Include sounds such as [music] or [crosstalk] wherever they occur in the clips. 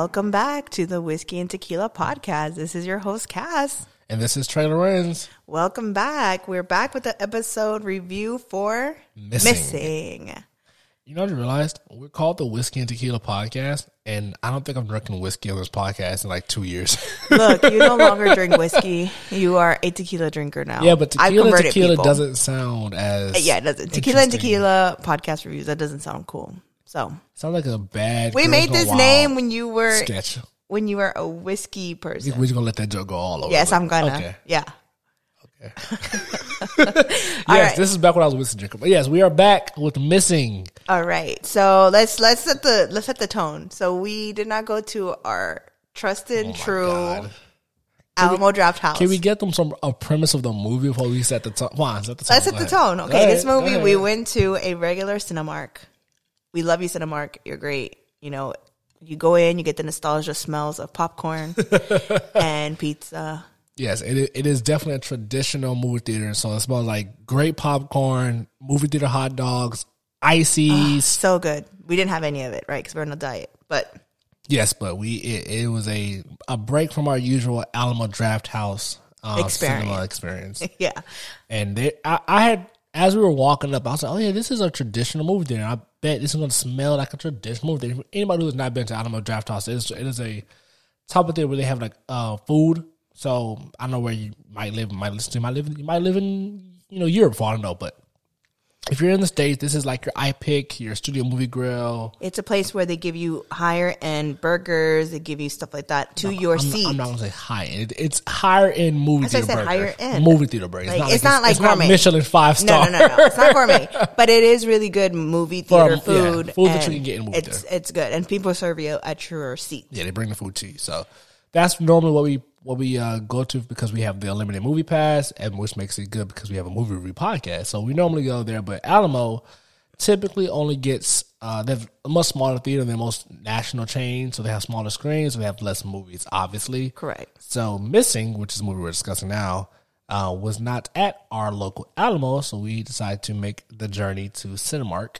Welcome back to the Whiskey and Tequila podcast. This is your host, Cass. And this is Trey Lorenz. Welcome back. We're back with the episode review for Missing. Missing. You know what I realized? We're called the Whiskey and Tequila Podcast, and I don't think I'm drinking whiskey on this podcast in like two years. [laughs] Look, you no longer drink whiskey. You are a tequila drinker now. yeah, but tequila and tequila people. doesn't sound as Yeah, it doesn't. Tequila and tequila podcast reviews. That doesn't sound cool. So Sounds like a bad. we made this name when you were sketch. when you were a whiskey person. We're just gonna let that joke go all over. Yes, I'm gonna. Okay. Yeah. Okay. [laughs] yes, right. this is back when I was a whiskey. But yes, we are back with missing. All right. So let's let's set the let's set the tone. So we did not go to our trusted Oh true God. Alamo Draft House. Can we get them some a premise of the movie before we set the tone? Come on, set the tone. Let's set the tone. Okay, this movie we went to a regular Cinemark. We love you, Cinemark. You're great. You know, you go in, you get the nostalgia smells of popcorn [laughs] and pizza. Yes, it it is definitely a traditional movie theater. So it smells like great popcorn, movie theater hot dogs, ices. So good. We didn't have any of it, right? Because we're on a diet. But yes, but we it, it was a a break from our usual Alamo Draft House uh, Experience. [laughs] experience. yeah, and they, I, I had as we were walking up, I was like, "Oh yeah, this is a traditional movie theater. I bet this is going to smell like a traditional movie theater." Anybody who has not been to Alamo Draft House, it is, it is a type of theater where they have like uh, food. So I don't know where you might live, might listen to, you might live, you might live in you know Europe for all I know, but if you're in the states, this is like your iPic, your Studio Movie Grill. it's a place where they give you higher end burgers. They give you stuff like that to your I'm, seat. I'm not gonna say high end. It's higher end movie That's why I said burger. higher end. movie theater burger. Like, it's not like it's gourmet. Michelin five star. no, no, no. It's not gourmet, [laughs] but it is really good movie theater um, yeah, food. food that you can get in movie It's it's good, and people serve you at your seat. Yeah, they bring the food to you. So that's normally what we what we uh, go to because we have the unlimited movie pass, and which makes it good because we have a movie review podcast. So we normally go there, but Alamo typically only gets uh, they have a much smaller theater than most national chains, so they have smaller screens, so they have less movies, obviously. Correct. So missing, which is the movie we're discussing now. Uh, was not at our local Alamo, so we decided to make the journey to Cinemark,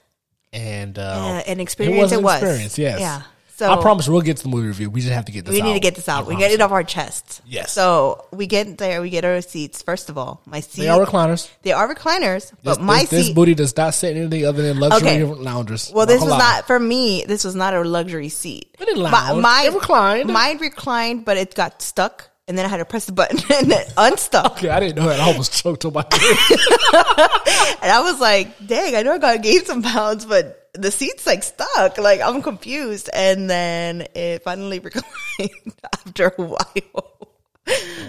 and uh, Yeah, an experience an it was. experience, yes. Yeah. So I promise we'll get to the movie review. We just have to get this out. we out. need to get this out. I We get it off our chests. Yes. So we get there. We get our seats. First of all, my seat. They are recliners. They are recliners, but This, my this, this booty does not sit in anything other than luxury Okay. loungers. well, this was lie. not for me. This was not a luxury seat. It didn't My- mine It reclined. Mine reclined, but it got stuck, and then I had to press the button [laughs] and it unstuck. Okay, I didn't know that. I almost [laughs] choked on my [laughs] drink. And I was like, dang, I know I gotta gain some pounds, but the seat's like stuck. Like I'm confused. And then it finally [laughs] reclined after a while.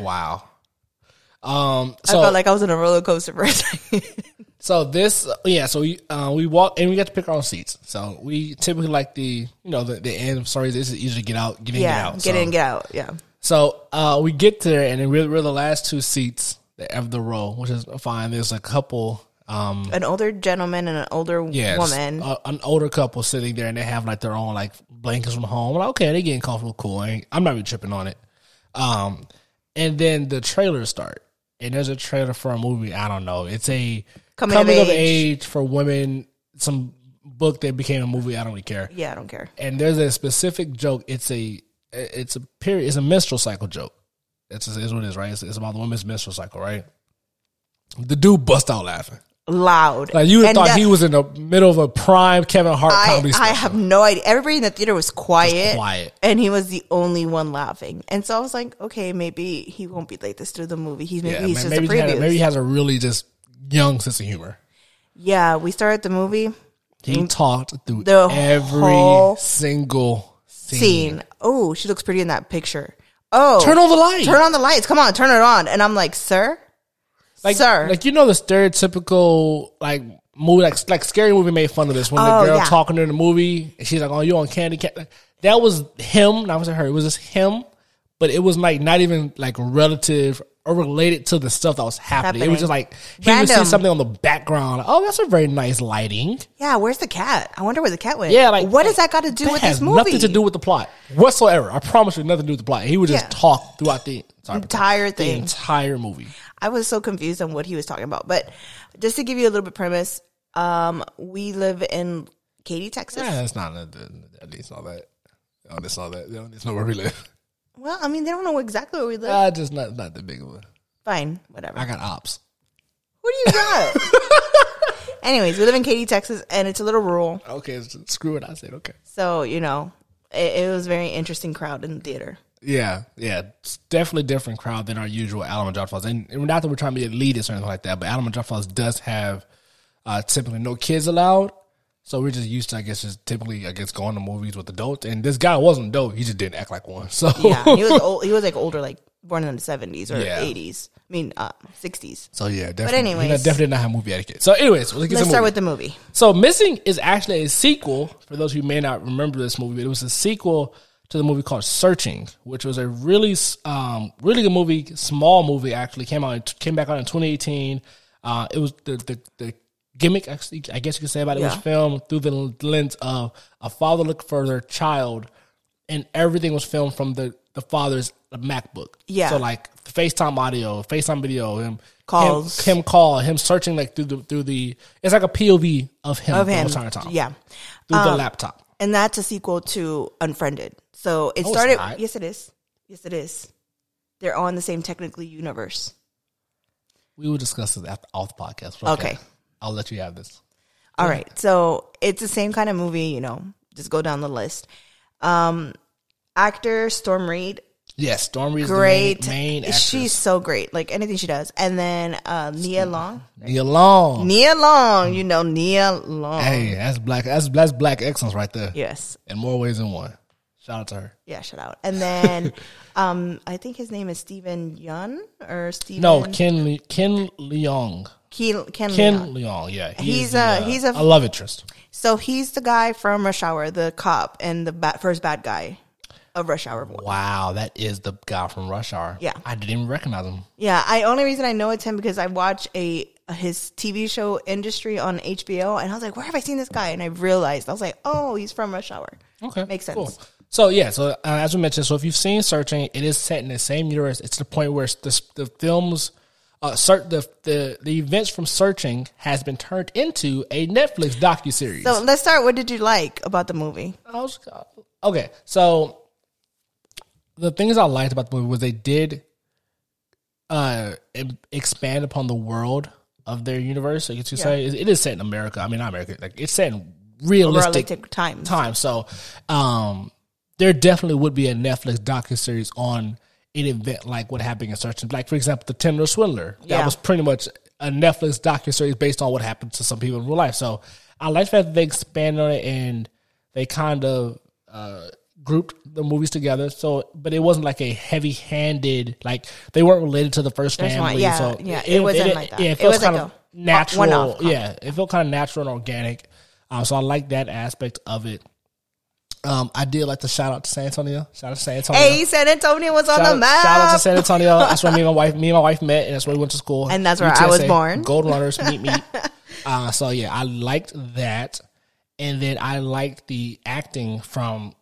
wow. Um. I felt like I was in a roller coaster for a second. [laughs] so this yeah. So we uh, we walk and we get to pick our own seats. So we typically like the you know the, the end. Sorry, this is easy to get out, get in, yeah, get out. get so, in, get out. Yeah. So uh, we get there and then we're, we're the last two seats of the row, which is fine. There's a couple. Um, An older gentleman and an older woman. a- an older couple sitting there and they have like their own like blankets from home. Like, okay, they getting comfortable, cool. I I'm not really tripping on it. Um, and then the trailers start, and there's a trailer for a movie. I don't know. It's a Coming coming, of of, age. age. for women. Some book that became a movie. I don't really care. yeah, I don't care. And there's a specific joke. It's a it's a period. It's a menstrual cycle joke. That's is what it is, right? It's, it's about the women's menstrual cycle, right? The dude bust out laughing. Loud. Like you And thought that- he was in the middle of a prime Kevin Hart I, comedy. I have no idea. Everybody in the theater was quiet, quiet. and he was the only one laughing. And so I was like, okay, maybe he won't be like this through the movie. He's maybe Yeah, he's man, just maybe, a he a, maybe he has a really just young sense of humor. yeah, we started the movie He mm. talked through The every single scene. scene. Oh, she looks pretty in that picture. Oh, Turn on the light. turn on the lights. Come on, turn it on. And I'm like, sir, like, sir. Like you know the stereotypical like movie like like scary movie made fun of this when Oh, the girl yeah. talking in the movie and she's like, "Oh, you on candy can That was him. That wasn't her. It was just him. But it was like not even like relative or related to the stuff that was happening. It was just like he would see something on the background. Like, oh, that's a very nice lighting. yeah, where's the cat? I wonder where the cat went. Yeah, like what does that got to do with this movie? Nothing to do with the plot whatsoever. I promise you, nothing to do with the plot. He would just Yeah. talk throughout the sorry, entire the thing. entire movie. I was so confused on what he was talking about. But just to give you a little bit premise, um, we live in Katy, Texas. Yeah, that's not. At least not that. They saw that. They don't, where we live. Well, I mean, they don't know exactly where we live. Ah, just not not that big of a. Fine, whatever. I got ops. What do you got? [laughs] Anyways, we live in Katy, Texas, and it's a little rural. Okay, screw it. I said okay. So, you know, it, it was a very interesting crowd in the theater. Yeah, yeah, it's definitely different crowd than our usual Alamo Draft House. And, and not that we're trying to be elitist or anything like that, but Alamo Draft House does have uh, typically no kids allowed. So we're just used to, I guess, just typically, I guess, going to movies with adults. And this guy wasn't dope; he just didn't act like one. [laughs] So Yeah, he was old. He was like older, like born in the seventies or Yeah. eighties. I mean, uh, sixties. so yeah, definitely. anyways. he definitely not have movie etiquette. So, anyways, let's get Let's start with the movie. So Missing is actually a sequel. For those who may not remember this movie, but it was a sequel to the movie called Searching, which was a really, um, really good movie, small movie. Actually, came out, came back out in 2018. Uh, it was the the, the gimmick, actually, I guess you could say about it, was Yeah. filmed through the lens of a father looking for their child, and everything was filmed from the the father's MacBook. Yeah. So like FaceTime audio, FaceTime video, him Calls. him, him call, him searching like through the through the. It's like a POV of him Of the him, time. yeah, Um, through the laptop. And that's a sequel to Unfriended. So it it's started. Yes, it is. Yes, it is. They're all in the same technically universe. We will discuss this after off the podcast. but Okay. I'll let you have this. All right. So it's the same kind of movie, you know, just go down the list. Um, actor Storm Reed, Yes, Storm Reed's great. the main, main actress. She's so great. Like anything she does. And then uh, Nia Long. Nia Long. Nia Long. You know, Nia Long. Hey, that's black. That's that's black excellence right there. Yes. In more ways than one. Shout out to her. Yeah, shout out. And then [laughs] um, I think his name is Steven Yeun or Stephen. No, Ken Le- Ken Leung. Ken, Ken, Ken Leon. Leung. Yeah, he He's is the, a- he's a- a love interest. So he's the guy from Rush Hour, the cop and the ba- first bad guy of Rush Hour. Wow, that is the guy from Rush Hour. Yeah. I didn't even recognize him. Yeah, I only reason I know it's him because I watch a his TV show Industry on HBO, and I was like, where have I seen this guy? And I realized I was like, oh, he's from Rush Hour. Okay, Makes sense. Cool. So yeah, so uh, as we mentioned, so if you've seen Searching, it is set in the same universe. It's the point where the the films, uh, cert, the the the events from Searching has been turned into a Netflix docu series. So let's start. What did you like about the movie? I was okay. So the things I liked about the movie was they did uh expand upon the world of their universe. I guess you say it, is set in America. I mean, not America. Like it's set in realistic Realistic times. time. So, um, there definitely would be a Netflix docu series on an event like what happened in Searching. Like for example, the Tinder Swindler. That Yeah. was pretty much a Netflix docu series based on what happened to some people in real life. So I like the fact that they expanded on it and they kind of uh, grouped the movies together. So, but it wasn't like a heavy-handed like they weren't related to the first First family. one, yeah, so yeah, it wasn't like that. Yeah, it It felt was like kind of a natural. yeah, it felt kind of natural and organic. Um, so I like that aspect of it. Um, I did like to shout out to San Antonio. Shout out to San Antonio. Hey, San Antonio was on shout, the out, map. shout out to San Antonio. [laughs] That's where me and my wife, me and my wife met, and that's where we went to school. And that's where I was born. Gold Runners, meet me. [laughs] uh, so yeah, I liked that, and then I liked the acting from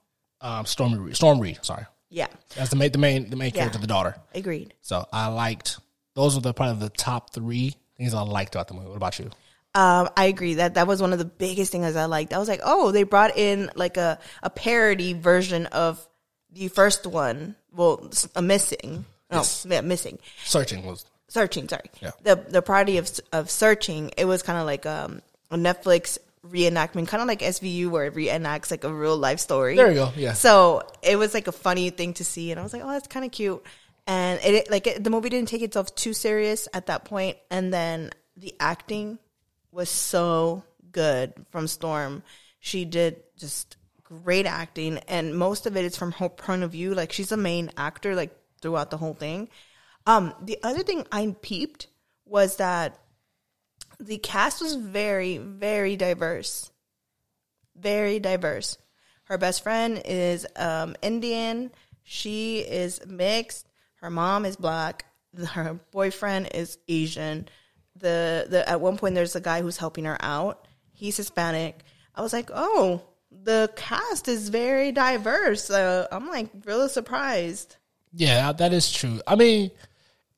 um, Storm Reed. Storm Reed, sorry, yeah, that's the main, the main, the main Yeah. character, the daughter. agreed. So I liked those are the probably the top three things I liked about the movie. What about you? Um, I agree that that was one of the biggest things I liked. I was like, oh, they brought in like a, a parody version of the first one. Well, a missing. No, Yes. yeah, missing. Searching was Searching, sorry. Yeah. The the parody of of searching, it was kind of like um, a Netflix reenactment, kind of like SVU where it reenacts like a real life story. there you go. Yeah, So it was like a funny thing to see, and I was like, "Oh, that's kind of cute." And it like it, the movie didn't take itself too serious at that point, and then the acting was so good from Storm. She did just great acting, and most of it is from her point of view. Like she's the main actor, like throughout the whole thing. Um, the other thing I peeped was that the cast was very, very diverse very diverse. Her best friend is um, Indian. She is mixed. Her mom is black. [laughs] Her boyfriend is Asian. The the at one point there's a guy who's helping her out. He's Hispanic. I was like, oh, the cast is very diverse. Uh, I'm like really surprised. yeah, that is true. I mean,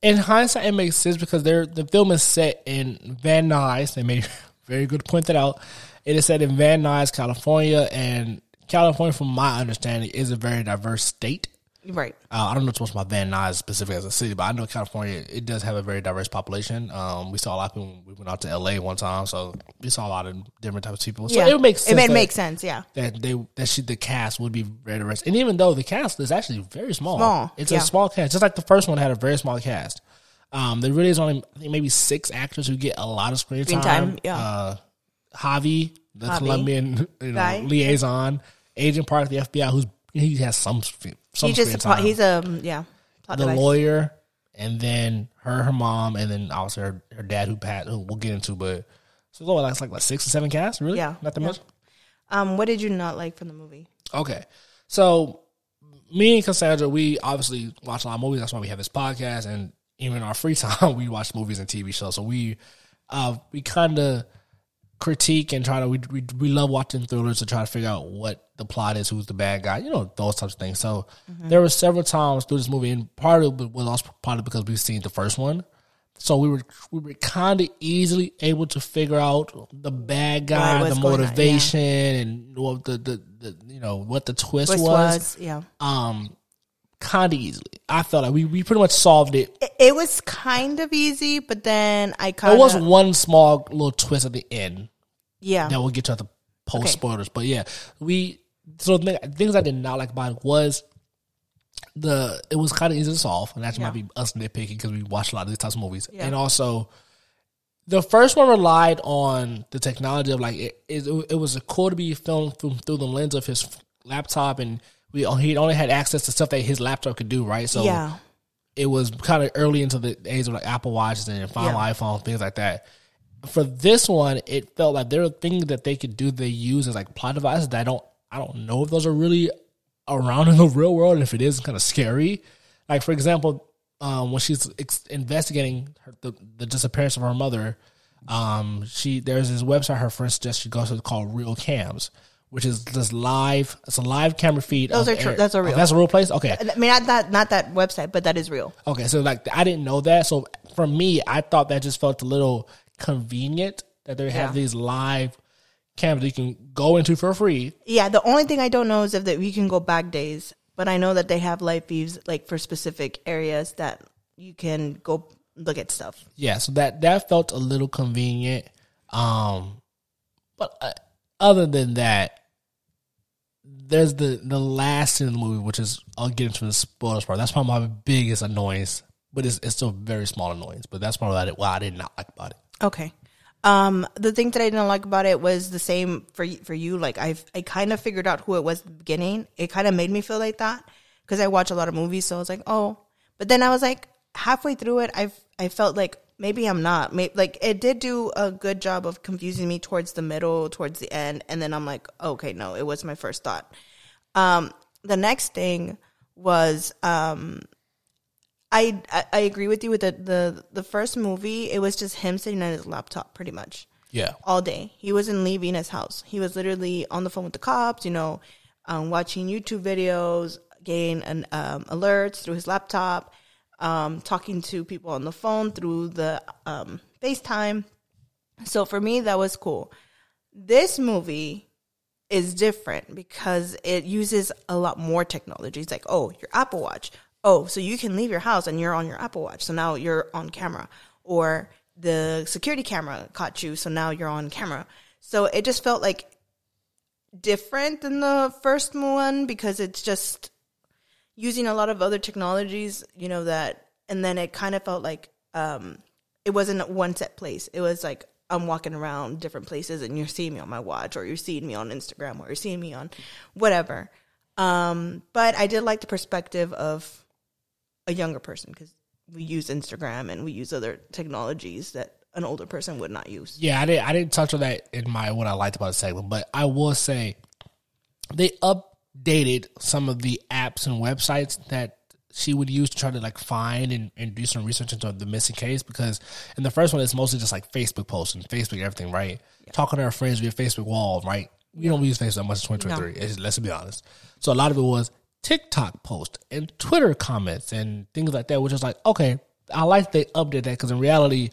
in hindsight, it makes sense because they're the film is set in Van Nuys. They made [laughs] very good point that out. It is set in Van Nuys, California, and California, from my understanding, is a very diverse state. Right. Uh, I don't know too much about Van Nuys specific as a city, but I know California it does have a very diverse population. Um, we saw a lot of people. when We went out to LA one time, so we saw a lot of different types of people. So yeah. it makes sense It made make sense. Yeah. that they that she, the cast would be very diverse. And even though the cast is actually very small, Small, it's yeah. a small cast, just like the first one had a very small cast. Um, there really is only I think maybe six actors who get a lot of screen, Screen time. time, yeah. Uh, Javi, the Javi. Colombian you know, liaison, Agent Park, the FBI, who's he has some some He just a plot, he's a um, yeah. The device. lawyer, and then her, her mom, and then also her, her dad, who Pat, who we'll get into. But so what, that's like like six or seven casts, really? Yeah, not that yeah. much. Um, what did you not like from the movie? Okay, so me and Cassandra, we obviously watch a lot of movies. That's why we have this podcast, and even in our free [laughs] time, we watch movies and TV shows. So we, uh, we kind of critique and try to we, we we love watching thrillers to try to figure out what the plot is, who's the bad guy, you know, those types of things. So there were several times through this movie, and part of it was also probably because we've seen the first one. So we were we were kind of easily able to figure out the bad guy, the going on, yeah. motivation, and what the, the the you know what the twist, Twist was. was yeah. Um, kind of easily. I felt like we we pretty much solved it. It, it was kind of easy, but then I kind of. There was one small little twist at the end yeah. that we'll get to at the post Okay. spoilers. But yeah, we so the things I did not like about it was the it was kind of easy to solve, and that Yeah. might be us nitpicking because we watch a lot of these types of movies, Yeah. and also. The first one relied on the technology of like it. It, it was cool to be filmed through, through the lens of his laptop, and we he only had access to stuff that his laptop could do. Right, so yeah. it was kind of early into the age of like Apple Watches and final Yeah. iPhone, things like that. For this one, it felt like there were things that they could do. They use as like plot devices that I don't, I don't know if those are really around in the real world. And if it is, kind of scary. Like for example, um, when she's ex- investigating her, the, the disappearance of her mother, um, she there's this website her friend suggests she goes to called Real Cams, which is this live. It's a live camera feed. Those are true. air- That's a oh, real- that's a real place. Okay, I mean, not that not that website, but that is real. Okay, so like I didn't know that. So for me, I thought that just felt a little convenient that they have Yeah. these live cameras you can go into for free. Yeah. The only thing I don't know is if that we can go back days, but I know that they have live views like for specific areas that you can go look at stuff. Yeah, so that that felt a little convenient. Um, but uh, other than that, there's the the last scene in the movie, which is I'll get into the spoilers part. That's probably my biggest annoyance, but it's it's still a very small annoyance. But that's probably what I did not like about it. Okay. Um, the thing that I didn't like about it was the same for for you. Like I, I kind of figured out who it was at the beginning. It kind of made me feel like that because I watch a lot of movies. So I was like, oh. But then I was like, halfway through it, I I felt like maybe I'm not. Maybe, like it did do a good job of confusing me towards the middle, towards the end, and then I'm like, okay, no, it was my first thought. Um, the next thing was um, I, I I agree with you with the, the the first movie. It was just him sitting on his laptop, pretty much Yeah, all day. He wasn't leaving his house. He was literally on the phone with the cops. You know, um, watching YouTube videos, getting an um, alerts through his laptop, um, talking to people on the phone through the um, FaceTime. So for me, that was cool. This movie is different because it uses a lot more technology. It's like, oh, your Apple Watch. Oh, so you can leave your house and you're on your Apple Watch. So now you're on camera. Or the security camera caught you, so now you're on camera. So it just felt like different than the first one because it's just using a lot of other technologies, you know, that and then it kind of felt like um it wasn't one set place. It was like I'm walking around different places and you're seeing me on my watch or you're seeing me on Instagram or you're seeing me on whatever. Um, but I did like the perspective of a younger person because we use Instagram and we use other technologies that an older person would not use. Yeah, I didn't. I didn't touch on that in my what I liked about the segment, but I will say they updated some of the apps and websites that she would use to try to like find and, and do some research into the missing case because in the first one it's mostly just like Facebook posts and Facebook everything, right? Talking to our friends via Facebook wall, right? We don't use Facebook that much in 2023. It's- Let's be honest. So a lot of it was TikTok posts and Twitter comments and things like that, which is like, okay, I like they update that because in reality,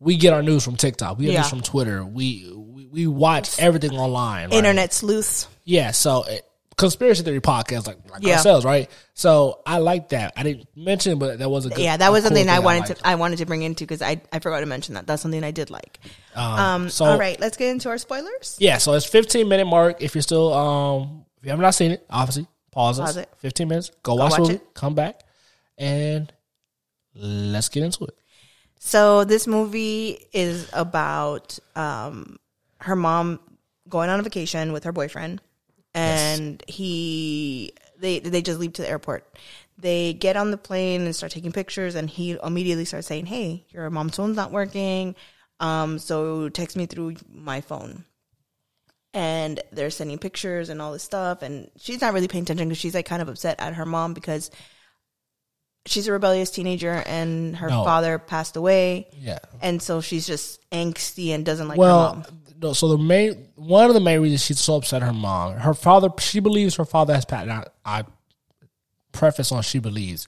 we get our news from TikTok, we get Yeah. news from Twitter, we we, we watch everything online. right? Internet sleuths. Yeah, so it, conspiracy theory podcast like, like Yeah. ourselves, right? So I like that. I didn't mention, but that was a good, yeah, that was something thing I wanted liked. to I wanted to bring into because I I forgot to mention that. That's something I did like. Um, so all right, let's get into our spoilers. yeah, so it's 15 minute mark. If you're still um, if you have not seen it, obviously pause, Pause us. it. 15 minutes. Go, watch, watch movie. it. Come back, and let's get into it. So this movie is about um, her mom going on a vacation with her boyfriend, and he they they just leave to the airport. They get on the plane and start taking pictures, and he immediately starts saying, "Hey, your mom's phone's not working, um, so text me through my phone." And they're sending pictures and all this stuff, and she's not really paying attention because she's like kind of upset at her mom because she's a rebellious teenager and her No. father passed away Yeah. and so she's just angsty and doesn't like her Well, mom. No, so the main one of the main reasons she's so upset her mom, her father, she believes her father has passed. I, I preface on she believes,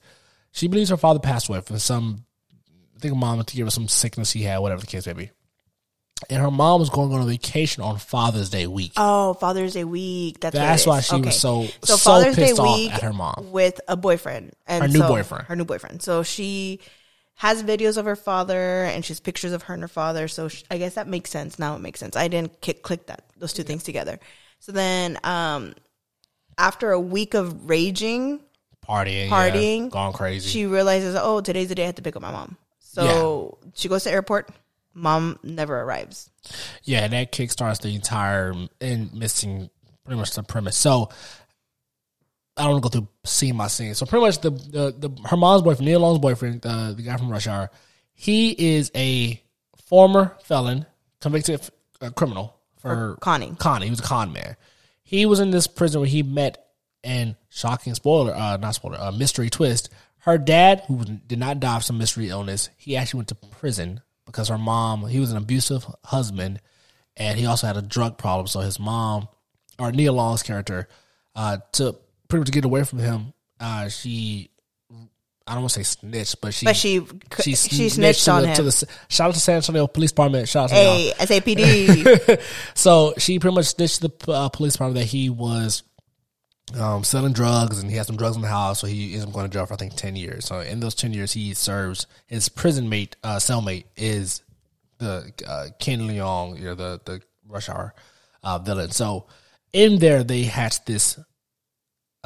she believes her father passed away from some. I think her mom had to give her some sickness he had, whatever the case may be. And her mom was going on a vacation on Father's Day week. Oh, Father's Day week. That's That's why she Okay. was so so so Father's Day pissed off week at her mom. with a boyfriend and Her new so- boyfriend. Her new boyfriend. So she has videos of her father and she has pictures of her and her father. So sh I guess that makes sense. Now it makes sense. I didn't kick, click that those two things together. So then, um, after a week of raging, Partying, Partying. yeah, going crazy. she realizes, oh, today's the day I have to pick up my mom. So she goes to airport. Mom never arrives. Yeah, and that kickstarts the entire and missing pretty much the premise. So I don't want to go through scene by scene. So pretty much the the, the her mom's boyfriend, Nia Long's boyfriend, uh, the guy from Rush Hour, he is a former felon, convicted uh, criminal for conning. Conning. He was a con man. He was in this prison where he met and shocking spoiler, uh, not spoiler, uh, mystery twist. Her dad, who did not die of some mystery illness, he actually went to prison because her mom, he was an abusive husband, and he also had a drug problem. So his mom, or Nia Long's character, uh, to pretty much to get away from him, uh, she, I don't want to say snitch, but she, But she she, she snitched to on the, him. to the shout out to San Antonio Police Department. Shout out to y'all. Hey, SAPD. [laughs] So she pretty much snitched to the uh, police department that he was um, selling drugs and he had some drugs in the house, so he up going to jail for I think ten years. So in those ten years, he serves his prison mate, uh, cellmate is the uh, Ken Leung, you know, the the Rush Hour uh, villain. So in there, they hatched this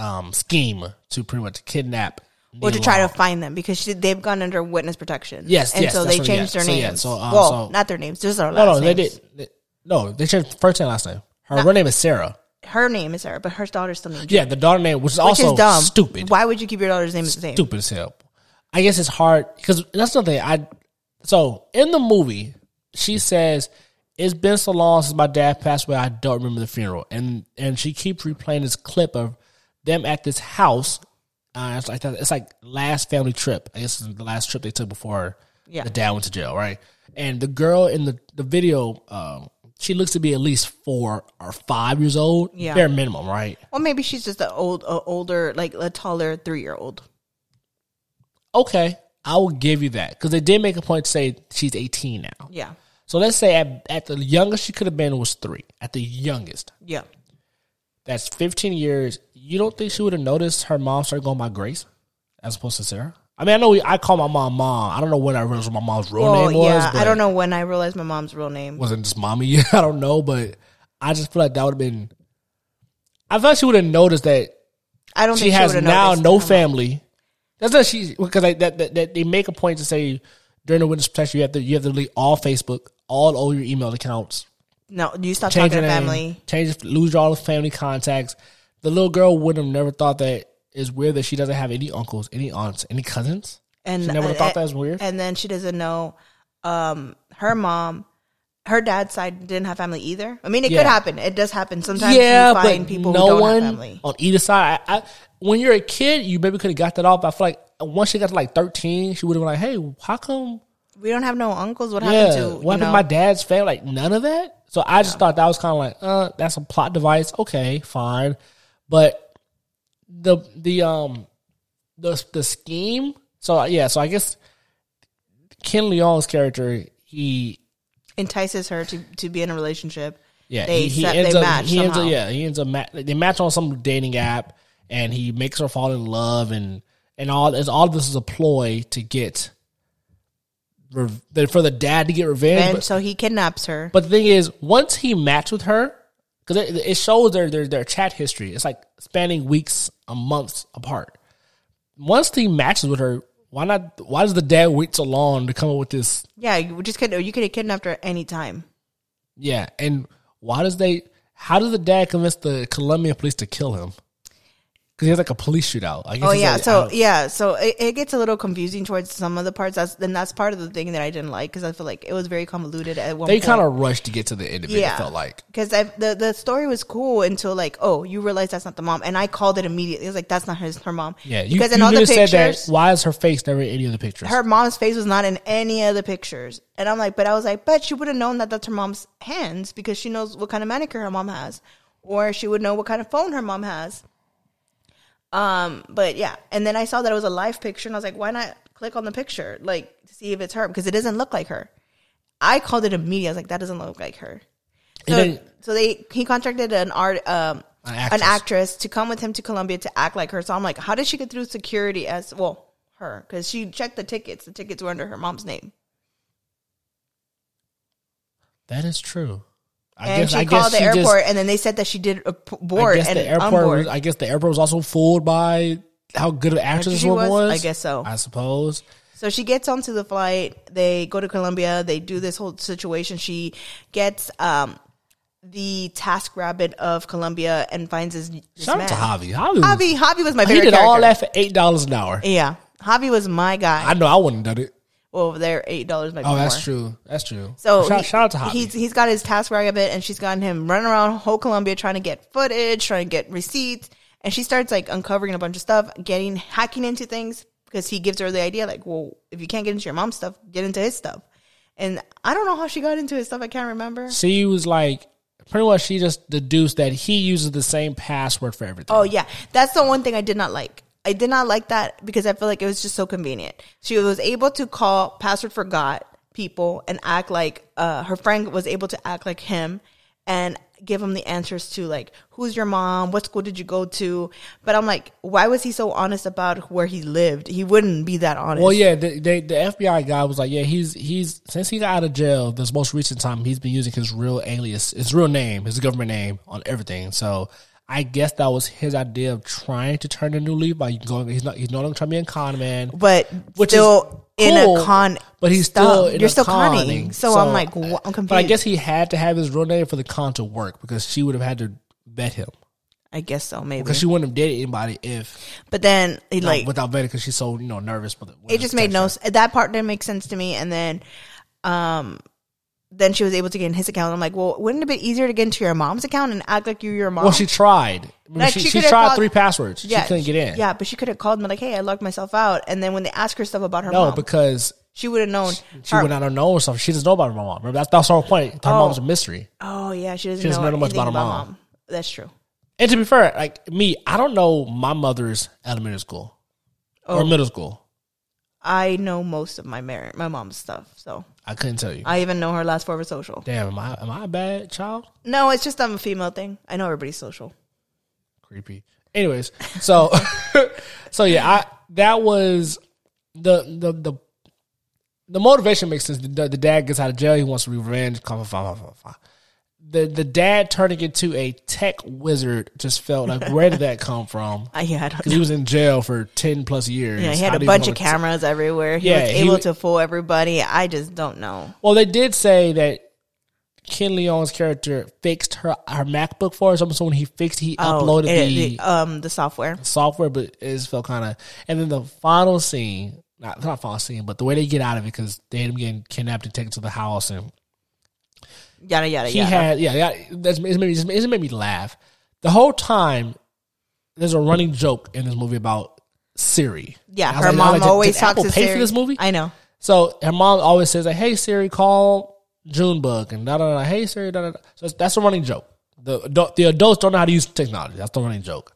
um, scheme to pretty much kidnap. or to try to find them because she, they've gone under witness protection. Yes, and yes, so they changed yeah. their So, yeah, names. so, uh, well, so- not their names, just our No, last no, they names. did. they- No, they changed first and last name. Her real name is Sarah. Her name is Sarah, but her daughter's still named. Yeah, the daughter name, which is which also is dumb. stupid. Why would you keep your daughter's name the same? stupid as hell. I guess it's hard because that's something I. So in the movie, she says, "It's been so long since my dad passed away. I don't remember the funeral." And and she keeps replaying this clip of them at this house. Uh, it's like. It's like last family trip. I guess the last trip they took before Yeah. the dad went to jail, right? And the girl in the the video, um, she looks to be at least four or five years old, Yeah. bare minimum, right? Well, maybe she's just an old, a older, like a taller three year old. Okay, I will give you that because they did make a point to say she's 18 now. Yeah, So let's say at, at the youngest she could have been was three. At the youngest, yeah. that's 15 years. You don't think she would have noticed her mom started going by Grace as opposed to Sarah? I mean, I know we, I call my mom mom. I don't know when I realized what my mom's real Well, name was. yeah. I don't know when I realized my mom's real name. wasn't just mommy? [laughs] I don't know, but I just feel like that would have been. I thought she would have noticed that I don't she think has she now no family. That's not she because they, that, that, that they make a point to say during the witness protection you have to you have to delete all Facebook, all all your email accounts, No, you stop change talking to family. change lose all the family contacts. The little girl would have never thought that it's weird that she doesn't have any uncles, any aunts, any cousins. And She never and- thought that was weird. And then she doesn't know um, her mom, her dad's side didn't have family either. I mean, it Yeah. could happen. It does happen. Sometimes yeah, you find but people no who don't one have family. on either side. I, I, when you're a kid, you maybe could have got that off. But I feel like once she got to like 13, she would have been like, "Hey, how come?" We don't have no uncles. What happened Yeah, to what happened know? my dad's family? Like none of that. So I just thought that was kind of like, uh, that's a plot device. Okay, fine, but the the um the the scheme. So yeah, so I guess Ken Leon's character, he entices her to to be in a relationship, Yeah, they he, he set- ends they up. match he ends up. Yeah, he ends up. Ma- they match on some dating app, and he makes her fall in love, and and all. As all this is a ploy to get, for the dad to get revenge. And so he kidnaps her. but the thing is, once he matched with her, because it, it shows their, their their chat history. It's like spanning weeks, a months apart. Once he matches with her, why not? Why does the dad wait so long to come up with this? yeah, you just could you could have kidnapped her any time. Yeah, and why does they? How does the dad convince the Colombian police to kill him? Because he has like a police shootout. I guess Oh yeah, like, so yeah, so it, it gets a little confusing towards some of the parts. That's then that's part of the thing that I didn't like because I feel like it was very convoluted at one they kind of rushed to get to the end of it. yeah, It felt like because the the story was cool until like oh you realize that's not the mom and I called it immediately. I was like that's not his her mom. yeah, you, because you in all the just said pictures, that. Why is her face never in any of the pictures? her mom's face was not in any of the pictures. And I'm like, but I was like, but she would have known that that's her mom's hands because she knows what kind of manicure her mom has, or she would know what kind of phone her mom has. Um, but yeah, and then I saw that it was a live picture, and I was like, why not click on the picture, like to see if it's her because it doesn't look like her. I called it immediately. I was like, that doesn't look like her. So, then- so they he contracted an art um An an actress. actress. to come with him to Colombia to act like her. So I'm like, how did she get through security as well? Her because she checked the tickets. The tickets were under her mom's name, that is true. I and guess she I called the airport, just. and then they said that she did a p- I board guess and the airport. board. Was, I guess the airport was also fooled by how good of an actress this she woman was? was. I guess so. I suppose. So she gets onto the flight. They go to Colombia. They do this whole situation. She gets um, the TaskRabbit of Colombia and finds his. this Shout man. out to Javi. Javi, was- Javi, Javi was my favorite. he did all that for eight dollars an hour. Yeah, Javi was my guy. I know I wouldn't have done it. Well, over there, eight dollars might be Oh, that's more. true. That's true. So shout, he- shout out to Javi. He's he's got his TaskRabbit, and she's gotten him running around whole Colombia trying to get footage, trying to get receipts, and she starts like uncovering a bunch of stuff, getting hacking into things because he gives her the idea like, well, if you can't get into your mom's stuff, get into his stuff. And I don't know how she got into his stuff. I can't remember. she was like, pretty much, she just deduced that he uses the same password for everything. Oh yeah, that's the one thing I did not like. I did not like that because I feel like it was just so convenient. She was able to call password forgot people and act like uh, her friend was able to act like him and give him the answers to like who's your mom, what school did you go to? But I'm like, why was he so honest about where he lived? He wouldn't be that honest. Well, yeah, the, the, the FBI guy was like, yeah, he's he's since he got out of jail, this most recent time, he's been using his real alias, his real name, his government name on everything. So I guess that was his idea of trying to turn a new leaf by going. He's not. He's no longer trying to be a con man. but Which still is in cool, a con. but he's still in you're a still conning. conning. So, I'm like, I'm confused. But I guess he had to have his real name for the con to work because she would have had to vet him I guess so, maybe. because she wouldn't have dated anybody if but then he no, like without vetting because she's so you know nervous. But it just made no that part didn't make sense to me and then um then she was able to get in his account i'm like well wouldn't it be easier to get into your mom's account and act like you're your mom Well, she tried. Like, she, she she, tried called- three passwords. yeah she couldn't get in. yeah but she could have called me like hey i logged myself out and then when they ask her stuff about her No, mom because she would have known she her- would not have known something. She doesn't know about her mom. Remember, that's, that's the whole point. Her Oh. mom's a mystery. oh yeah she doesn't, She doesn't know, know much about her mom. that's true And to be fair, like me, I don't know my mother's elementary school or Oh. middle school. I know most of my mar- my mom's stuff so I couldn't tell you. i even know her last four of her social Damn, am I am I a bad child? no it's just i'm a female thing i know everybody's social Creepy. Anyways, so [laughs] so yeah, I that was the the the the motivation makes sense. The, the dad gets out of jail. He wants to be revenge. Fine, fine, fine. The the dad turning into a tech wizard just felt like where did that come from? [laughs] I, yeah, Because he was in jail for ten plus years. Yeah, he had a bunch of cameras everywhere. He Yeah, was able w- to fool everybody. I just don't know. Well, they did say that Ken Leon's character fixed her her MacBook for her. So when he fixed, he uploaded it- the, um the software. software, but it just felt kind of. And then the final scene, not not final scene, but the way they get out of it because they end up getting kidnapped and taken to the house, and Yada yada he yada. had yeah, yeah. That's it made, me, just, it made me laugh. The whole time, there's a running joke in this movie about Siri. yeah, And I was her like- mom like, always did talks Apple to pay Siri. for this movie. I know. So her mom always says like, "Hey Siri, call Junebug," and da da da. Hey Siri, da da. da. So that's a running joke. The the adults don't know how to use technology. That's the running joke.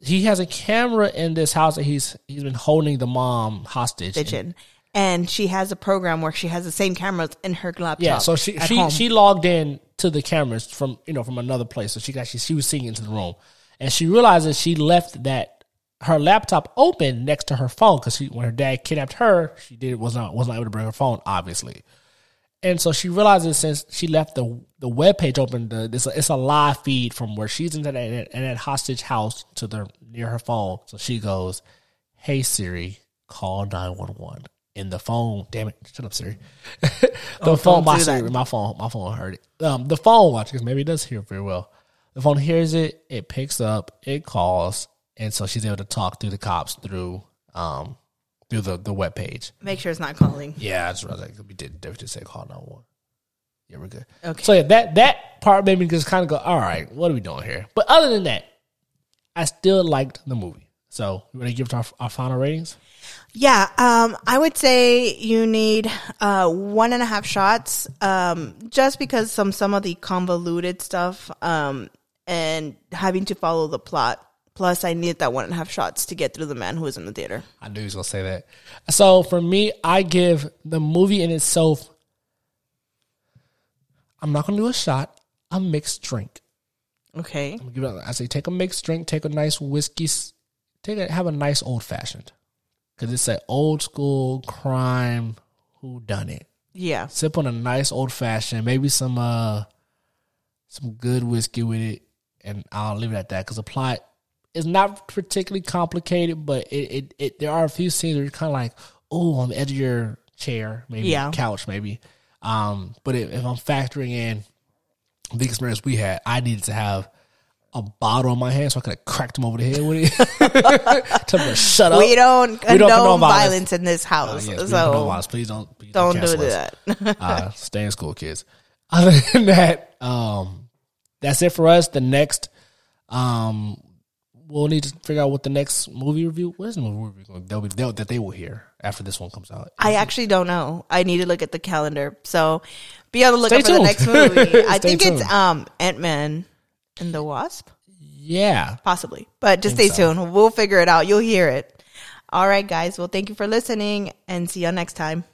He has a camera in this house that he's he's been holding the mom hostage. Bitchin'. And she has a program where she has the same cameras in her laptop. Yeah, so she she home. she logged in to the cameras from you know from another place, so she got she she was seeing into the room, and she realizes she left that her laptop open next to her phone because she when her dad kidnapped her, she did was not was not able to bring her phone, obviously, and so she realizes since she left the the web page open, the it's a, it's a live feed from where she's in that in that hostage house to the near her phone. So she goes, "Hey Siri, call nine one one." In the phone, damn it! Shut up, Siri. [laughs] the phone, my do that. Siri, my phone, my phone heard it. Um, the phone watch because maybe it does hear very well. The phone hears it, it picks up, it calls, and so she's able to talk through the cops through um through the the web page. Make sure it's not calling. Yeah, that's right. Like, we did definitely say call nine one. Yeah, we're good. Okay. So yeah, that that part made me just kind of go, all right, what are we doing here? But other than that, I still liked the movie. So you want to give it our, our final ratings? Yeah, um, I would say you need uh, one and a half shots, um, just because some some of the convoluted stuff um, and having to follow the plot. Plus, I need that one and a half shots to get through the man who was in the theater. I knew he was gonna say that. So for me, I give the movie in itself. I'm not gonna do a shot. A mixed drink. Okay, I'm gonna give it. I say take a mixed drink. Take a nice whiskey. Take a have a nice old fashioned. Cause it's an old school crime. Who done it? yeah, Sip on a nice old fashioned. Maybe some uh some good whiskey with it, and I'll leave it at that. Cause the plot is not particularly complicated, but it it, it there are a few scenes where you're kind of like, oh, on the edge of your chair, maybe Yeah. couch, maybe. Um, but if, if I'm factoring in the experience we had, I needed to have a bottle in my hand so I could have cracked him over the head with it. [laughs] Tell him to shut up. we don't condone don't condone violence. violence. in this Uh, house, yes, please so don't. Please don't. Please don't do us that. uh, stay in school, kids. [laughs] Other than that, um, that's it for us. The next, um, we'll need to figure out what the next movie review. What is the movie review going? They'll be they'll, that they will hear after this one comes out. I actually don't know. I need to look at the calendar. So be on the lookout for the next movie. [laughs] I think tuned. it's um Ant Man and the Wasp. Yeah, Possibly. But just stay so. tuned. We'll figure it out. You'll hear it. All right, guys. Well, thank you for listening and see you next time.